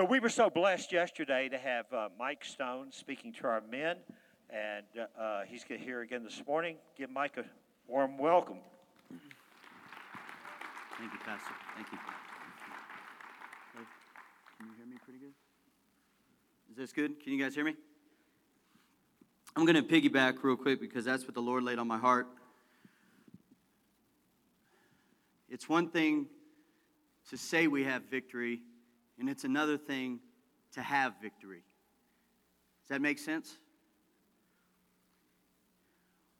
So we were so blessed yesterday to have uh, Mike Stone speaking to our men, and uh, uh he's here again this morning. Give Mike a warm welcome. Thank you, Pastor. Thank you. Can you hear me pretty good? Is this good? Can you guys hear me? I'm going to piggyback real quick because that's what the Lord laid on my heart. It's one thing to say we have victory, and it's another thing to have victory. Does that make sense?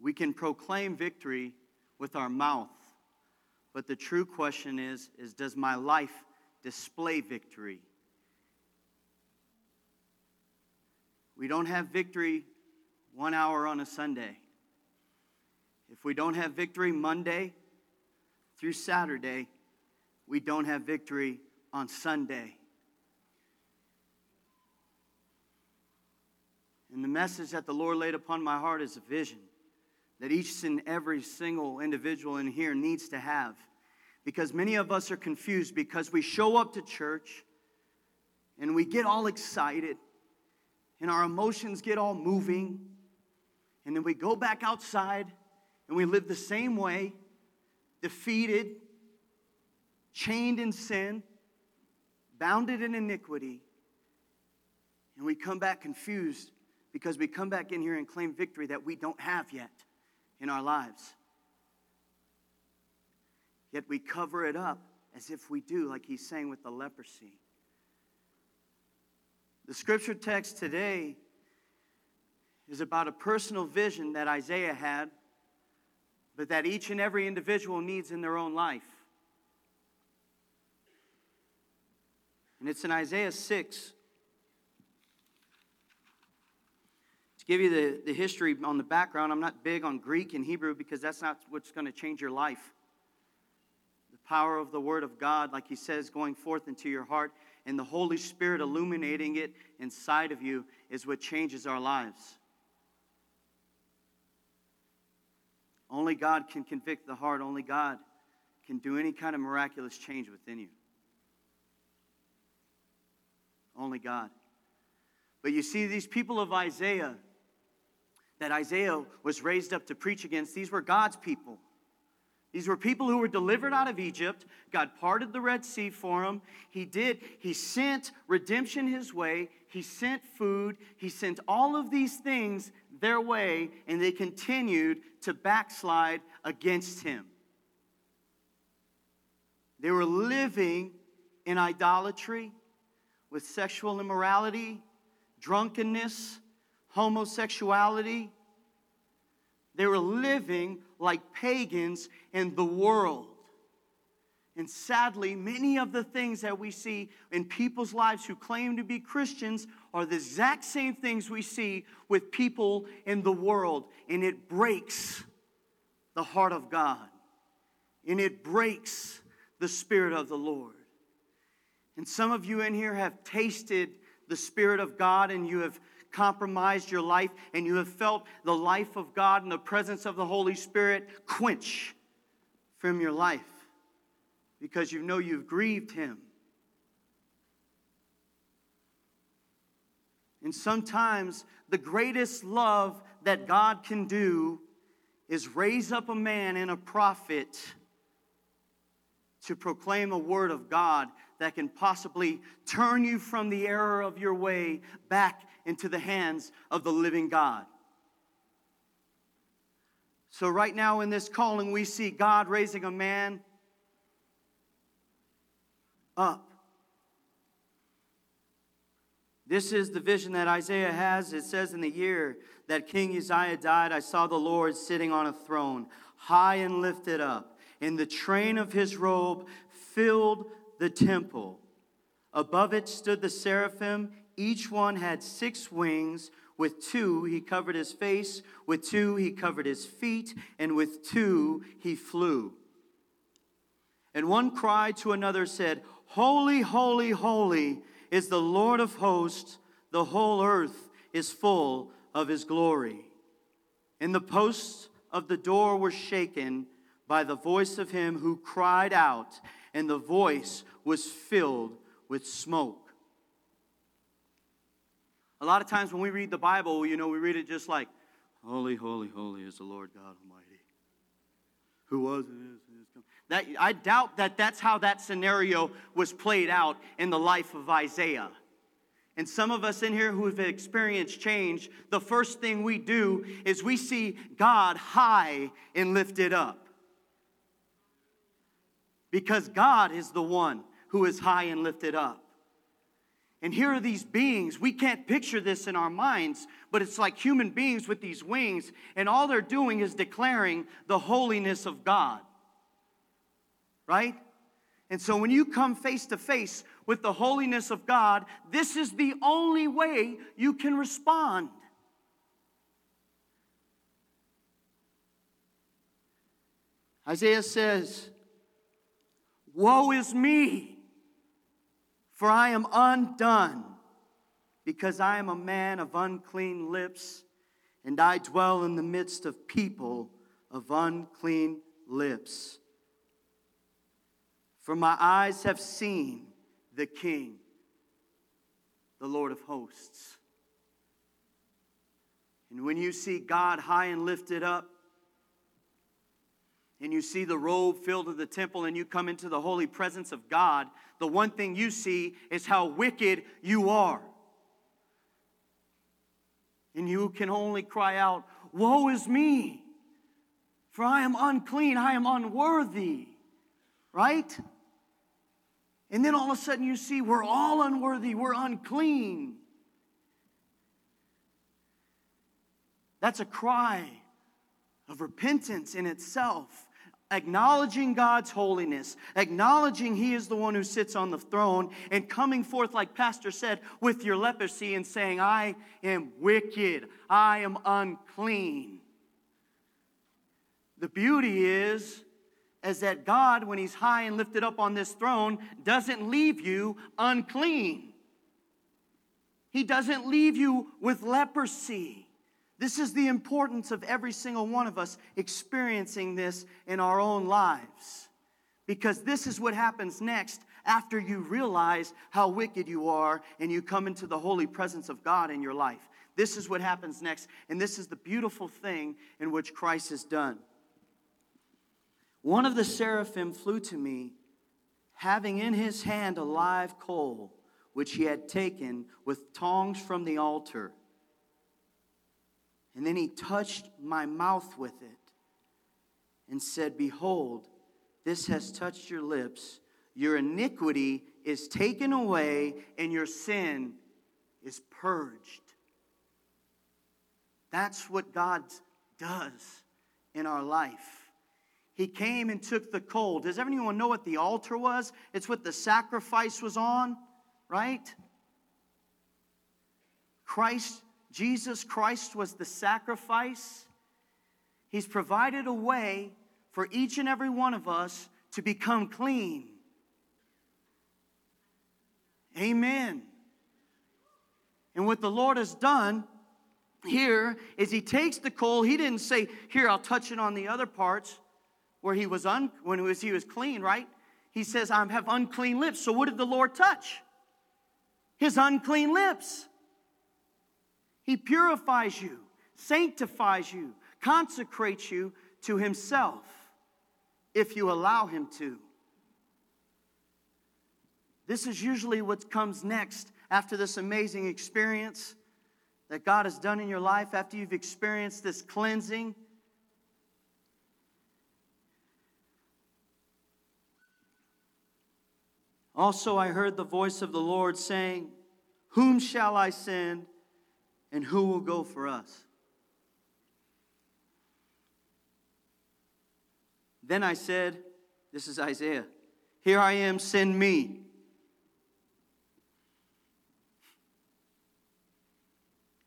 We can proclaim victory with our mouth, but the true question is, is does my life display victory? We don't have victory one hour on a Sunday. If we don't have victory Monday through Saturday, we don't have victory on Sunday. And the message that the Lord laid upon my heart is a vision that each and every single individual in here needs to have. Because many of us are confused because we show up to church and we get all excited and our emotions get all moving. And then we go back outside and we live the same way, defeated, chained in sin, bounded in iniquity. And we come back confused because we come back in here and claim victory that we don't have yet in our lives. Yet we cover it up as if we do, like he's saying with the leprosy. The scripture text today is about a personal vision that Isaiah had, but that each and every individual needs in their own life. And it's in Isaiah 6. Give you the, the history on the background, I'm not big on Greek and Hebrew because that's not what's going to change your life. The power of the Word of God, like he says, going forth into your heart and the Holy Spirit illuminating it inside of you is what changes our lives. Only God can convict the heart, only God can do any kind of miraculous change within you. Only God. But you see, these people of Isaiah, that Isaiah was raised up to preach against, these were God's people. These were people who were delivered out of Egypt. God parted the Red Sea for them. He did. He sent redemption his way. He sent food. He sent all of these things their way, and they continued to backslide against him. They were living in idolatry with sexual immorality, drunkenness, homosexuality, they were living like pagans in the world. And sadly, many of the things that we see in people's lives who claim to be Christians are the exact same things we see with people in the world. And it breaks the heart of God. And it breaks the Spirit of the Lord. And some of you in here have tasted the Spirit of God and you have compromised your life and you have felt the life of God and the presence of the Holy Spirit quench from your life because you know you've grieved Him. And sometimes the greatest love that God can do is raise up a man and a prophet to proclaim a word of God that can possibly turn you from the error of your way back into the hands of the living God. So, right now in this calling, we see God raising a man up. This is the vision that Isaiah has. It says, In the year that King Uzziah died, I saw the Lord sitting on a throne, high and lifted up, and the train of his robe filled the temple. Above it stood the seraphim. Each one had six wings. With two, he covered his face. With two, he covered his feet. And with two, he flew. And one cried to another, said, Holy, holy, holy is the Lord of hosts. The whole earth is full of his glory. And the posts of the door were shaken by the voice of him who cried out, and the voice was filled with smoke. A lot of times when we read the Bible, you know, we read it just like, Holy, holy, holy is the Lord God Almighty. Who was and is and is coming. That, I doubt that that's how that scenario was played out in the life of Isaiah. And some of us in here who have experienced change, the first thing we do is we see God high and lifted up. Because God is the one who is high and lifted up. And here are these beings. We can't picture this in our minds, but it's like human beings with these wings, and all they're doing is declaring the holiness of God. Right? And so when you come face to face with the holiness of God, this is the only way you can respond. Isaiah says, Woe is me, for I am undone, because I am a man of unclean lips, and I dwell in the midst of people of unclean lips. For my eyes have seen the King, the Lord of hosts. And when you see God high and lifted up, and you see the robe filled to the temple, and you come into the holy presence of God, the one thing you see is how wicked you are. And you can only cry out, Woe is me, for I am unclean, I am unworthy. Right? And then all of a sudden you see we're all unworthy, we're unclean. That's a cry of repentance in itself. Acknowledging God's holiness, acknowledging He is the one who sits on the throne, and coming forth, like Pastor said, with your leprosy and saying, I am wicked, I am unclean. The beauty is is that God, when He's high and lifted up on this throne, doesn't leave you unclean. He doesn't leave you with leprosy. This is the importance of every single one of us experiencing this in our own lives. Because this is what happens next after you realize how wicked you are and you come into the holy presence of God in your life. This is what happens next. And this is the beautiful thing in which Christ has done. One of the seraphim flew to me, having in his hand a live coal, which he had taken with tongs from the altar. And then he touched my mouth with it and said, Behold, this has touched your lips. Your iniquity is taken away, and your sin is purged. That's what God does in our life. He came and took the coal. Does anyone know what the altar was? It's what the sacrifice was on, right? Christ, Jesus Christ was the sacrifice. He's provided a way for each and every one of us to become clean. Amen. And what the Lord has done here is He takes the coal. He didn't say, Here, I'll touch it on the other parts where he was un, when he was, he was clean, right? He says, I have unclean lips. So what did the Lord touch? His unclean lips. He purifies you, sanctifies you, consecrates you to himself if you allow him to. This is usually what comes next after this amazing experience that God has done in your life, after you've experienced this cleansing Also, I heard the voice of the Lord saying, Whom shall I send, and who will go for us? Then I said, This is Isaiah, Here I am, send me.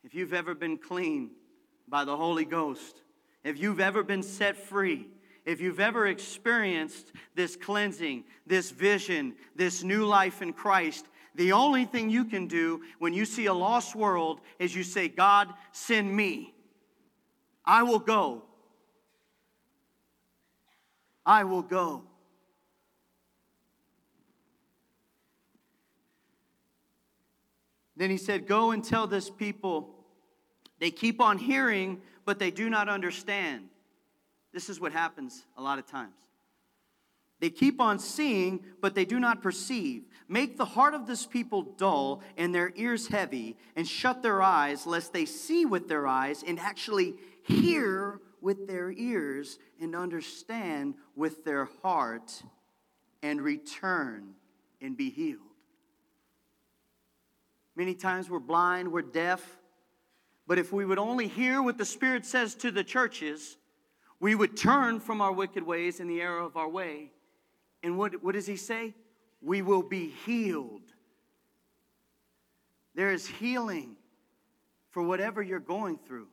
If you've ever been clean by the Holy Ghost, if you've ever been set free, if you've ever experienced this cleansing, this vision, this new life in Christ, the only thing you can do when you see a lost world is you say, God, send me. I will go. I will go. Then he said, Go and tell this people they keep on hearing, but they do not understand. This is what happens a lot of times. They keep on seeing, but they do not perceive. Make the heart of this people dull and their ears heavy, and shut their eyes, lest they see with their eyes and actually hear with their ears and understand with their heart and return and be healed. Many times we're blind, we're deaf, but if we would only hear what the Spirit says to the churches, we would turn from our wicked ways in the error of our way. And what, what does he say? We will be healed. There is healing for whatever you're going through.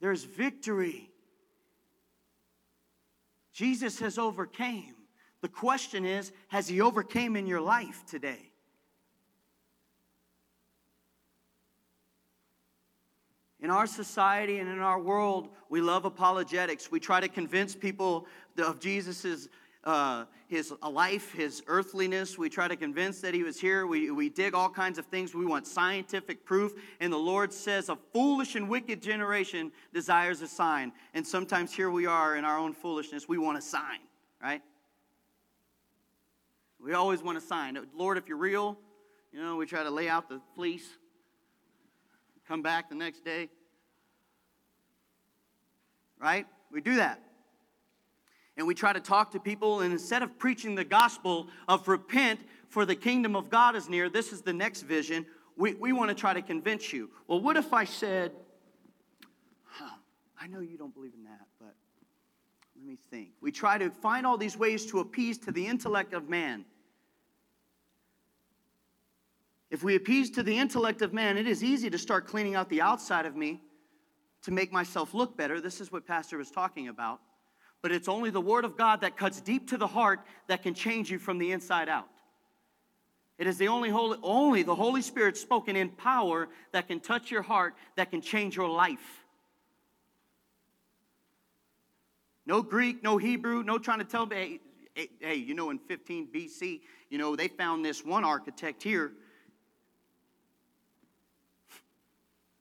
There's victory. Jesus has overcame. The question is, has he overcame in your life today? In our society and in our world, we love apologetics. We try to convince people of Jesus' uh, his life, his earthliness. We try to convince that he was here. We, we dig all kinds of things. We want scientific proof. And the Lord says, A foolish and wicked generation desires a sign. And sometimes here we are in our own foolishness. We want a sign, right? We always want a sign. Lord, if you're real, you know, we try to lay out the fleece, come back the next day. Right? We do that and we try to talk to people, and instead of preaching the gospel of repent, for the kingdom of God is near, this is the next vision. We, we want to try to convince you. Well, what if I said, huh, I know you don't believe in that, but let me think. We try to find all these ways to appease to the intellect of man. If we appease to the intellect of man, it is easy to start cleaning out the outside of me to make myself look better. This is what Pastor was talking about but it's only the Word of God that cuts deep to the heart that can change you from the inside out. It is the only, Holy, only the Holy Spirit spoken in power that can touch your heart, that can change your life. No Greek, no Hebrew, no trying to tell me, hey, hey, you know, in 15 BC, you know, they found this one architect here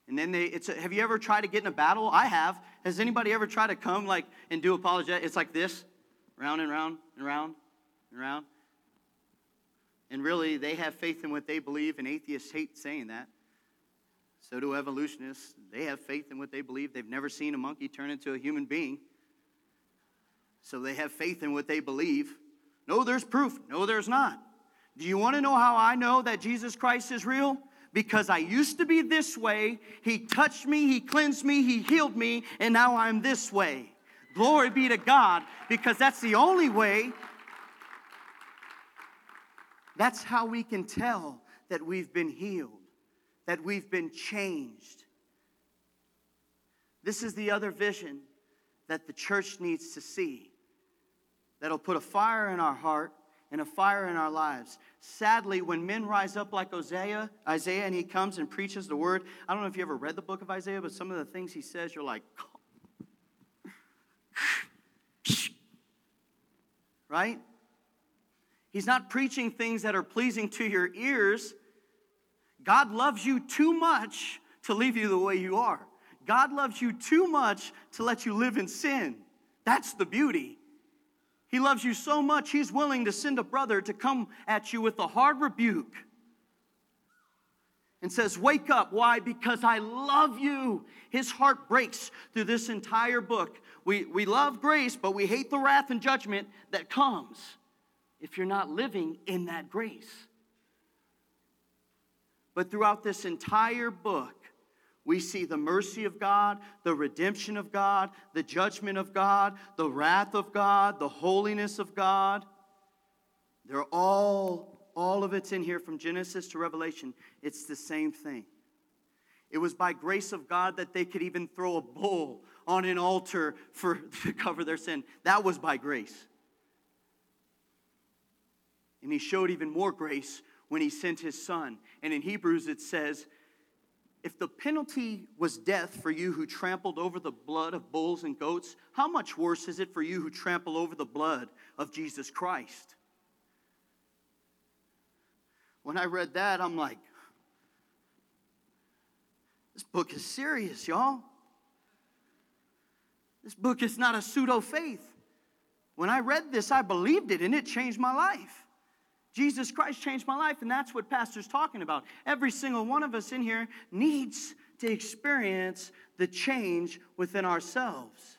And then they, it's a, have you ever tried to get in a battle? I have. Has anybody ever tried to come like and do apologetic? It's like this, round and round and round and round. And really, they have faith in what they believe, and atheists hate saying that. So do evolutionists. They have faith in what they believe. They've never seen a monkey turn into a human being. So they have faith in what they believe. No, there's proof. No, there's not. Do you want to know how I know that Jesus Christ is real? Because I used to be this way. He touched me, He cleansed me, He healed me, and now I'm this way. Glory be to God, because that's the only way. That's how we can tell that we've been healed, that we've been changed. This is the other vision that the church needs to see that'll put a fire in our heart and a fire in our lives. Sadly, when men rise up like Isaiah, Isaiah, and he comes and preaches the word, I don't know if you ever read the book of Isaiah, but some of the things he says, you're like, right? He's not preaching things that are pleasing to your ears. God loves you too much to leave you the way you are. God loves you too much to let you live in sin. That's the beauty. He loves you so much, he's willing to send a brother to come at you with a hard rebuke and says, Wake up. Why? Because I love you. His heart breaks through this entire book. We, we love grace, but we hate the wrath and judgment that comes if you're not living in that grace. But throughout this entire book, we see the mercy of God, the redemption of God, the judgment of God, the wrath of God, the holiness of God. They're all, all of it's in here from Genesis to Revelation. It's the same thing. It was by grace of God that they could even throw a bull on an altar for, to cover their sin. That was by grace. And he showed even more grace when he sent his son. And in Hebrews it says, if the penalty was death for you who trampled over the blood of bulls and goats, how much worse is it for you who trample over the blood of Jesus Christ? when I read that, I'm like, this book is serious, y'all. This book is not a pseudo faith. When I read this, I believed it and it changed my life. Jesus Christ changed my life, and that's what Pastor's talking about. Every single one of us in here needs to experience the change within ourselves.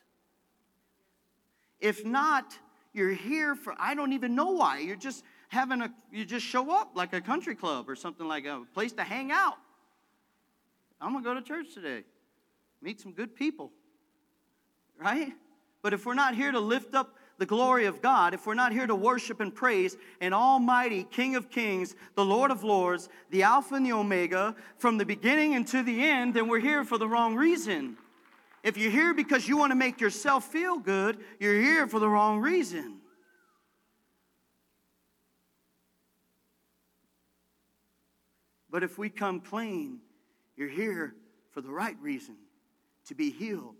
If not, you're here for, I don't even know why. You're just having a, you just show up like a country club or something like a place to hang out. I'm going to go to church today, meet some good people, right? But if we're not here to lift up the glory of God, if we're not here to worship and praise an almighty King of Kings, the Lord of Lords, the Alpha and the Omega, from the beginning and to the end, then we're here for the wrong reason. If you're here because you want to make yourself feel good, you're here for the wrong reason. But if we come clean, you're here for the right reason to be healed.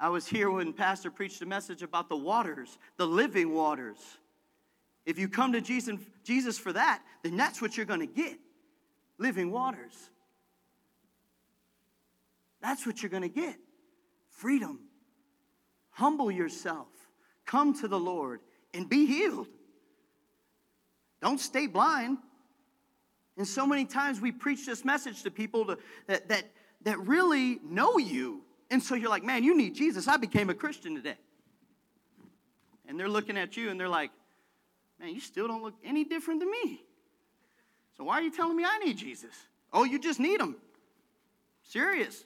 I was here when Pastor preached a message about the waters, the living waters. If you come to Jesus, for that, then that's what you're going to get living waters. That's what you're going to get freedom. Humble yourself, come to the Lord, and be healed. Don't stay blind. And so many times we preach this message to people to, that, that, that really know you. And so you're like, man, you need Jesus. I became a Christian today. And they're looking at you and they're like, man, you still don't look any different than me. So why are you telling me I need Jesus? Oh, you just need him. Serious.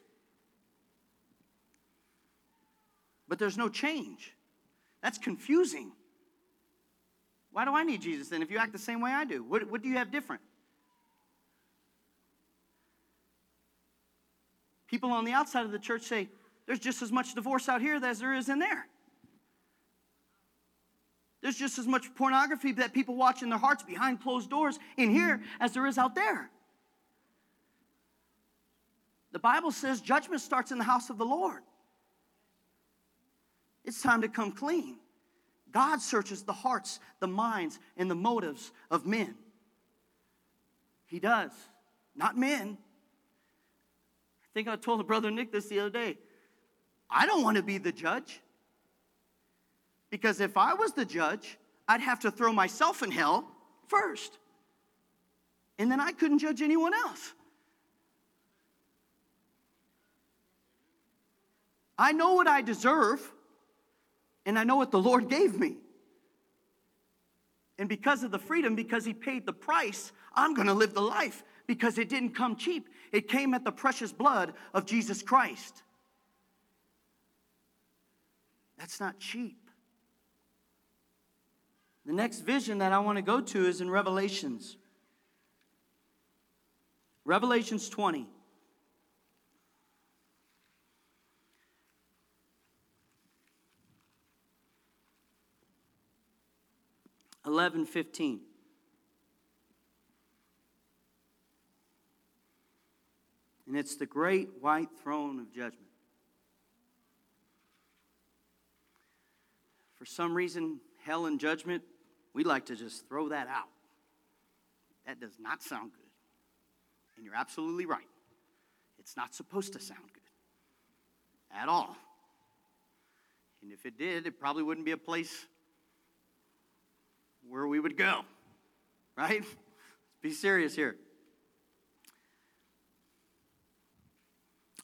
but there's no change. That's confusing. Why do I need Jesus then if you act the same way I do? What, what do you have different? People on the outside of the church say, there's just as much divorce out here as there is in there. There's just as much pornography that people watch in their hearts behind closed doors in here as there is out there. The Bible says judgment starts in the house of the Lord. It's time to come clean. God searches the hearts, the minds, and the motives of men. He does, not men. I think I told brother Nick this the other day. I don't want to be the judge. Because if I was the judge, I'd have to throw myself in hell first. And then I couldn't judge anyone else. I know what I deserve and I know what the Lord gave me. And because of the freedom, because He paid the price, I'm gonna live the life because it didn't come cheap. It came at the precious blood of Jesus Christ. That's not cheap. The next vision that I want to go to is in Revelations. Revelations 20. 11 15. And it's the great white throne of judgment. For some reason, hell and judgment, we like to just throw that out. That does not sound good. And you're absolutely right. It's not supposed to sound good at all. And if it did, it probably wouldn't be a place where we would go, right? Let's be serious here.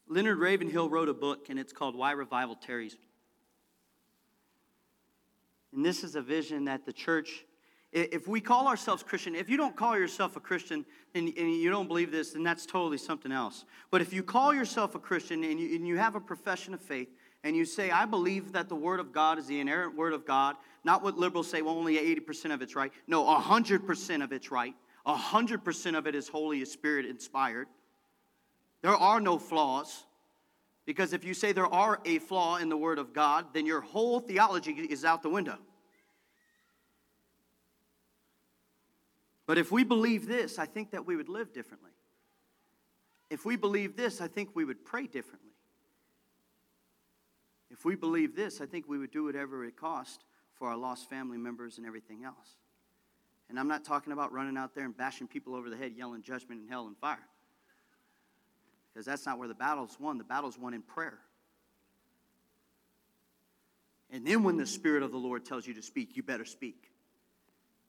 Leonard Ravenhill wrote a book, and it's called Why Revival Tarries. And this is a vision that the church, if we call ourselves Christian, if you don't call yourself a Christian and, you don't believe this, then that's totally something else. But if you call yourself a Christian and you, and you have a profession of faith, and you say, I believe that the Word of God is the inerrant Word of God, not what liberals say, well, only 80% of it's right. No, 100% of it's right. 100% of it is Holy Spirit inspired. There are no flaws. Because if you say there are a flaw in the Word of God, then your whole theology is out the window. But if we believe this, I think that we would live differently. If we believe this, I think we would pray differently. If we believe this, I think we would do whatever it cost for our lost family members and everything else. And I'm not talking about running out there and bashing people over the head, yelling judgment and hell and fire. Because that's not where the battle's won. The battle's won in prayer. And then when the Spirit of the Lord tells you to speak, you better speak.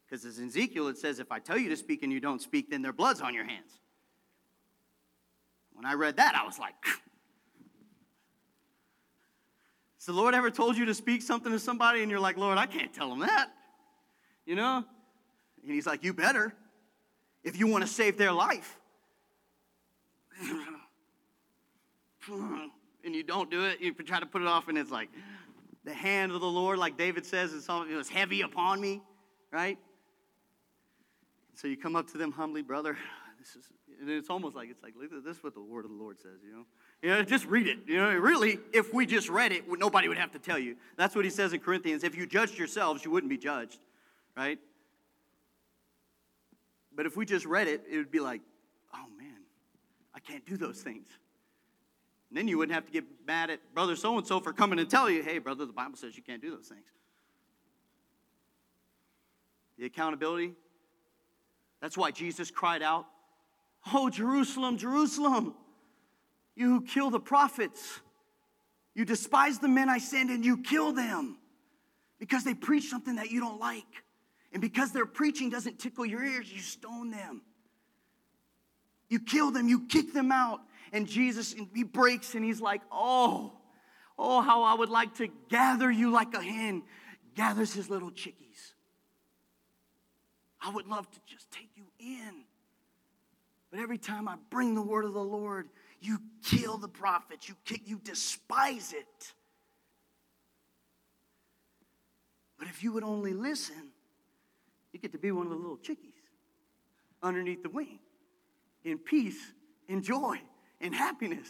Because as Ezekiel, it says, if I tell you to speak and you don't speak, then their blood's on your hands. When I read that, I was like, Has the Lord ever told you to speak something to somebody and you're like, Lord, I can't tell them that? You know? And he's like, You better if you want to save their life. and you don't do it, you try to put it off, and it's like, the hand of the Lord, like David says, is it was heavy upon me, right? So you come up to them humbly, brother. This is, and it's almost like it's like, this is what the word of the Lord says, you know. You know, just read it. You know, really, if we just read it, nobody would have to tell you. That's what he says in Corinthians. If you judged yourselves, you wouldn't be judged, right? But if we just read it, it would be like, oh man, I can't do those things. And then you wouldn't have to get mad at brother so and so for coming and tell you, hey, brother, the Bible says you can't do those things. The accountability. That's why Jesus cried out, Oh, Jerusalem, Jerusalem, you who kill the prophets, you despise the men I send and you kill them because they preach something that you don't like. And because their preaching doesn't tickle your ears, you stone them. You kill them, you kick them out. And Jesus, he breaks and he's like, Oh, oh, how I would like to gather you like a hen gathers his little chickies. I would love to just take you in. But every time I bring the word of the Lord, you kill the prophets, you, you despise it. But if you would only listen, you get to be one of the little chickies underneath the wing in peace, in joy, in happiness.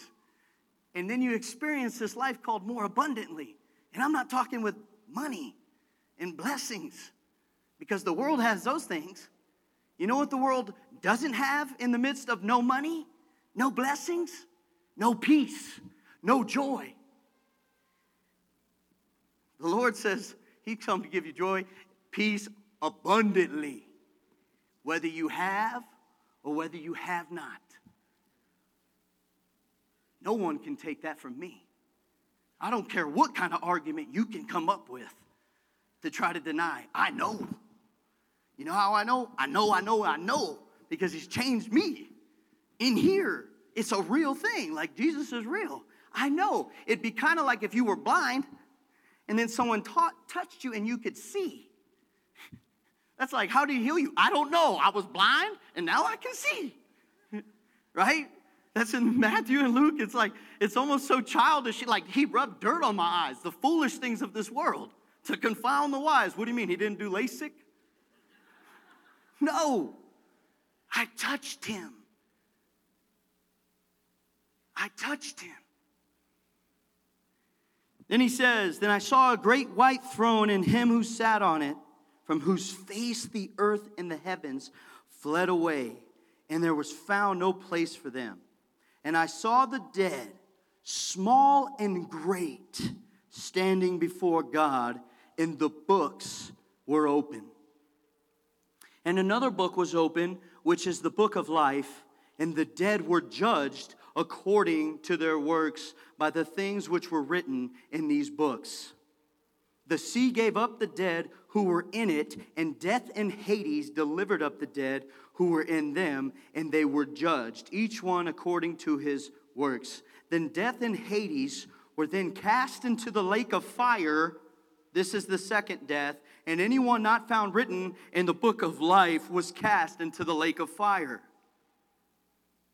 And then you experience this life called more abundantly. And I'm not talking with money and blessings because the world has those things. You know what the world doesn't have in the midst of no money, no blessings, no peace, no joy? The Lord says He come to give you joy, peace, abundantly, whether you have or whether you have not. No one can take that from me. I don't care what kind of argument you can come up with to try to deny. I know. You know how I know? I know, I know, I know because he's changed me in here. It's a real thing. Like Jesus is real. I know. It'd be kind of like if you were blind and then someone taught, touched you and you could see. That's like, how do you heal you? I don't know. I was blind and now I can see. right? That's in Matthew and Luke. It's like, it's almost so childish. Like, he rubbed dirt on my eyes, the foolish things of this world, to confound the wise. What do you mean? He didn't do LASIK? No. I touched him. I touched him. Then he says, Then I saw a great white throne and him who sat on it from whose face the earth and the heavens fled away, and there was found no place for them. And I saw the dead, small and great, standing before God, and the books were open. And another book was open, which is the book of life, and the dead were judged according to their works by the things which were written in these books. The sea gave up the dead who were in it, and death and Hades delivered up the dead who were in them, and they were judged, each one according to his works. Then death and Hades were then cast into the lake of fire. This is the second death. And anyone not found written in the book of life was cast into the lake of fire.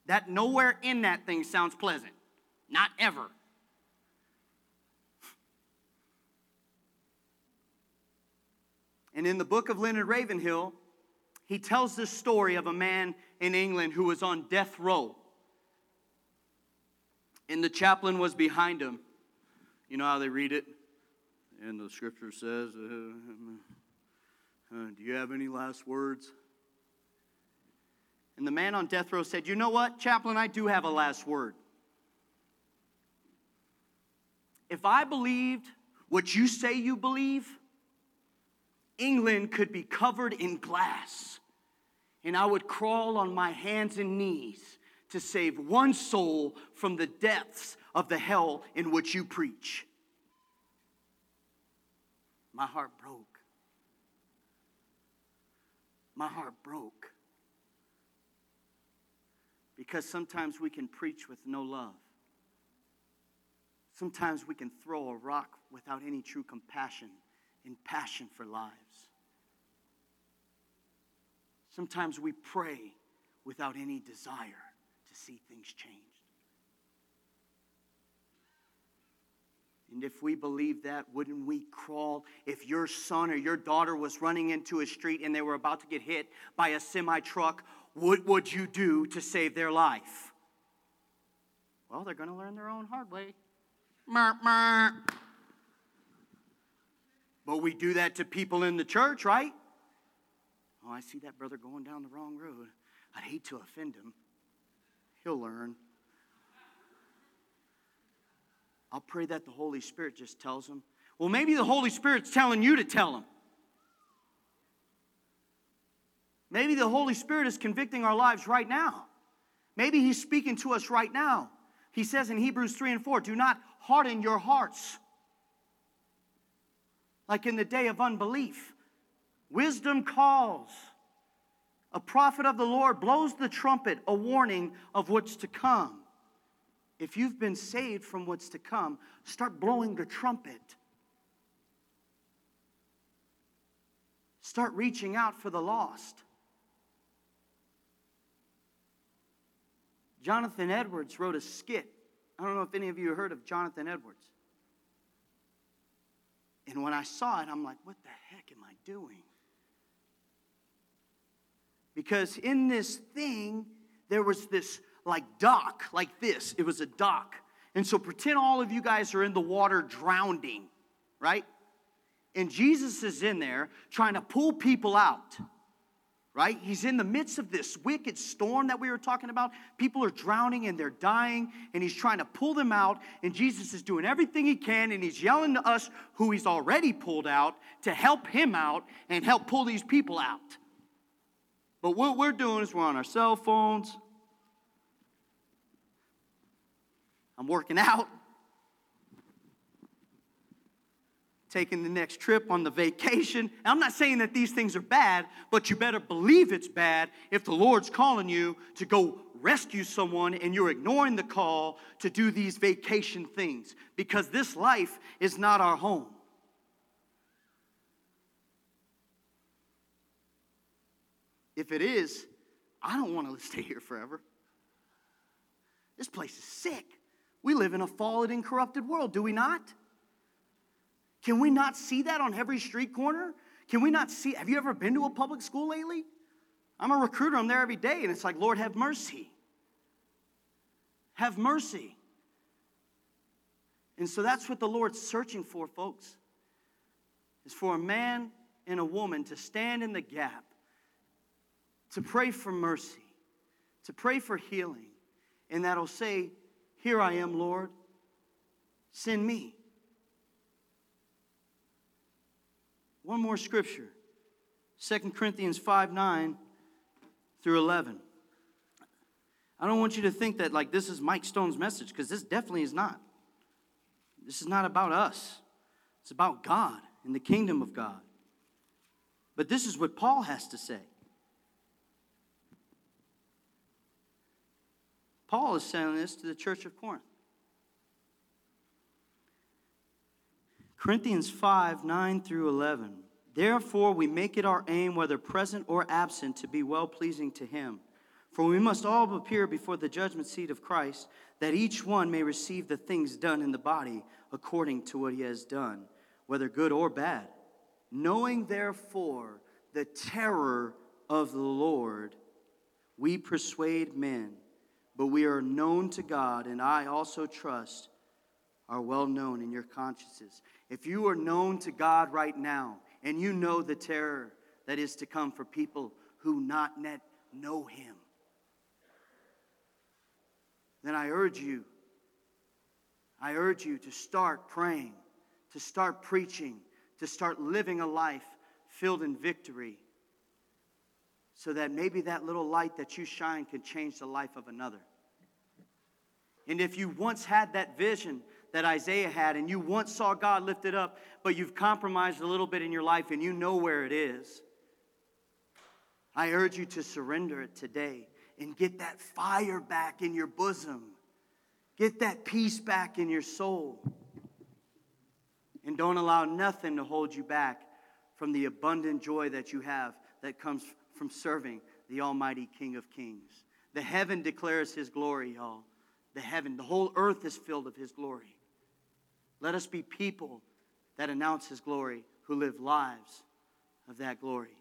That nowhere in that thing sounds pleasant. Not ever. And in the book of Leonard Ravenhill, he tells this story of a man in England who was on death row. And the chaplain was behind him. You know how they read it? And the scripture says, uh, uh, Do you have any last words? And the man on death row said, You know what, chaplain, I do have a last word. If I believed what you say you believe, England could be covered in glass, and I would crawl on my hands and knees to save one soul from the depths of the hell in which you preach. My heart broke. My heart broke. Because sometimes we can preach with no love. Sometimes we can throw a rock without any true compassion and passion for lives. Sometimes we pray without any desire to see things changed. And if we believe that, wouldn't we crawl? If your son or your daughter was running into a street and they were about to get hit by a semi truck, what would you do to save their life? Well, they're going to learn their own hard way. But we do that to people in the church, right? Oh, I see that brother going down the wrong road. I'd hate to offend him. He'll learn. I'll pray that the Holy Spirit just tells him. Well, maybe the Holy Spirit's telling you to tell him. Maybe the Holy Spirit is convicting our lives right now. Maybe He's speaking to us right now. He says in Hebrews 3 and 4 do not harden your hearts like in the day of unbelief. Wisdom calls. A prophet of the Lord blows the trumpet, a warning of what's to come. If you've been saved from what's to come, start blowing the trumpet. Start reaching out for the lost. Jonathan Edwards wrote a skit. I don't know if any of you heard of Jonathan Edwards. And when I saw it, I'm like, what the heck am I doing? Because in this thing, there was this like dock, like this. It was a dock. And so pretend all of you guys are in the water drowning, right? And Jesus is in there trying to pull people out right? He's in the midst of this wicked storm that we were talking about. People are drowning and they're dying, and he's trying to pull them out. And Jesus is doing everything he can, and he's yelling to us, who he's already pulled out, to help him out and help pull these people out. But what we're doing is we're on our cell phones. I'm working out. Taking the next trip on the vacation. I'm not saying that these things are bad, but you better believe it's bad if the Lord's calling you to go rescue someone and you're ignoring the call to do these vacation things because this life is not our home. If it is, I don't want to stay here forever. This place is sick. We live in a fallen and corrupted world, do we not? Can we not see that on every street corner? Can we not see? Have you ever been to a public school lately? I'm a recruiter, I'm there every day, and it's like, Lord, have mercy. Have mercy. And so that's what the Lord's searching for, folks, is for a man and a woman to stand in the gap, to pray for mercy, to pray for healing, and that'll say, Here I am, Lord, send me. One more scripture 2 Corinthians 5 9 through 11. I don't want you to think that like this is Mike Stone's message because this definitely is not. This is not about us. It's about God and the kingdom of God. But this is what Paul has to say. Paul is saying this to the church of Corinth. Corinthians 5 9 through 11. Therefore, we make it our aim, whether present or absent, to be well pleasing to Him. For we must all appear before the judgment seat of Christ, that each one may receive the things done in the body according to what he has done, whether good or bad. Knowing therefore the terror of the Lord, we persuade men, but we are known to God, and I also trust are well known in your consciences. If you are known to God right now and you know the terror that is to come for people who not yet know Him, then I urge you, I urge you to start praying, to start preaching, to start living a life filled in victory so that maybe that little light that you shine can change the life of another. And if you once had that vision that Isaiah had and you once saw God lifted up, but you've compromised a little bit in your life and you know where it is, I urge you to surrender it today and get that fire back in your bosom. Get that peace back in your soul. And don't allow nothing to hold you back from the abundant joy that you have that comes from serving the Almighty King of Kings. The heaven declares His glory, y'all. The heaven, the whole earth is filled of His glory. Let us be people that announce His glory, who live lives of that glory.